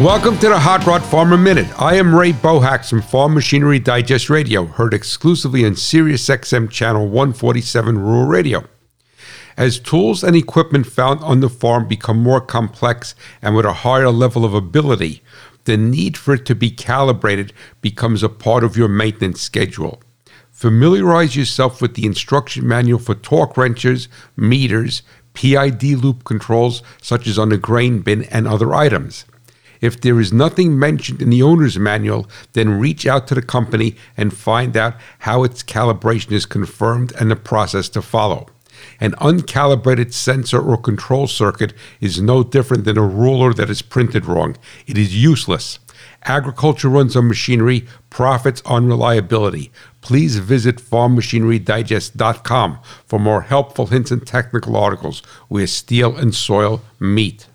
Welcome to the Hot Rod Farmer Minute. I am Ray Bohacz from Farm Machinery Digest Radio, heard exclusively on Sirius XM Channel 147 Rural Radio. As tools and equipment found on the farm become more complex and with a higher level of ability, the need for it to be calibrated becomes a part of your maintenance schedule. Familiarize yourself with the instruction manual for torque wrenches, meters, PID loop controls, such as on the grain bin and other items. If there is nothing mentioned in the owner's manual, then reach out to the company and find out how its calibration is confirmed and the process to follow. An uncalibrated sensor or control circuit is no different than a ruler that is printed wrong. It is useless. Agriculture runs on machinery, profits on reliability. Please visit farmmachinerydigest.com for more helpful hints and technical articles where steel and soil meet.